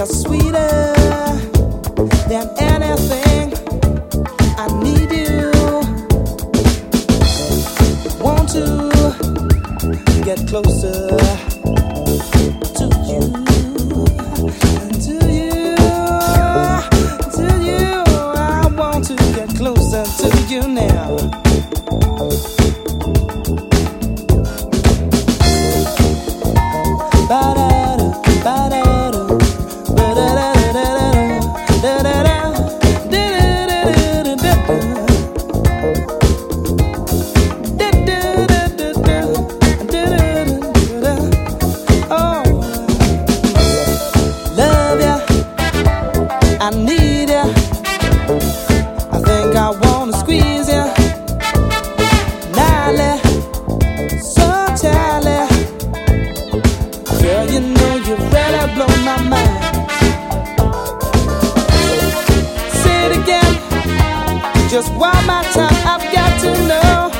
You're sweeter than anything. I need you. Want to get closer to you. to you now. I need you. I think I wanna squeeze you. Nally, so tally. Girl, you know you really blow my mind. Say it again. Just one more time, I've got to know.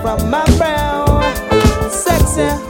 from my brow. Sexy.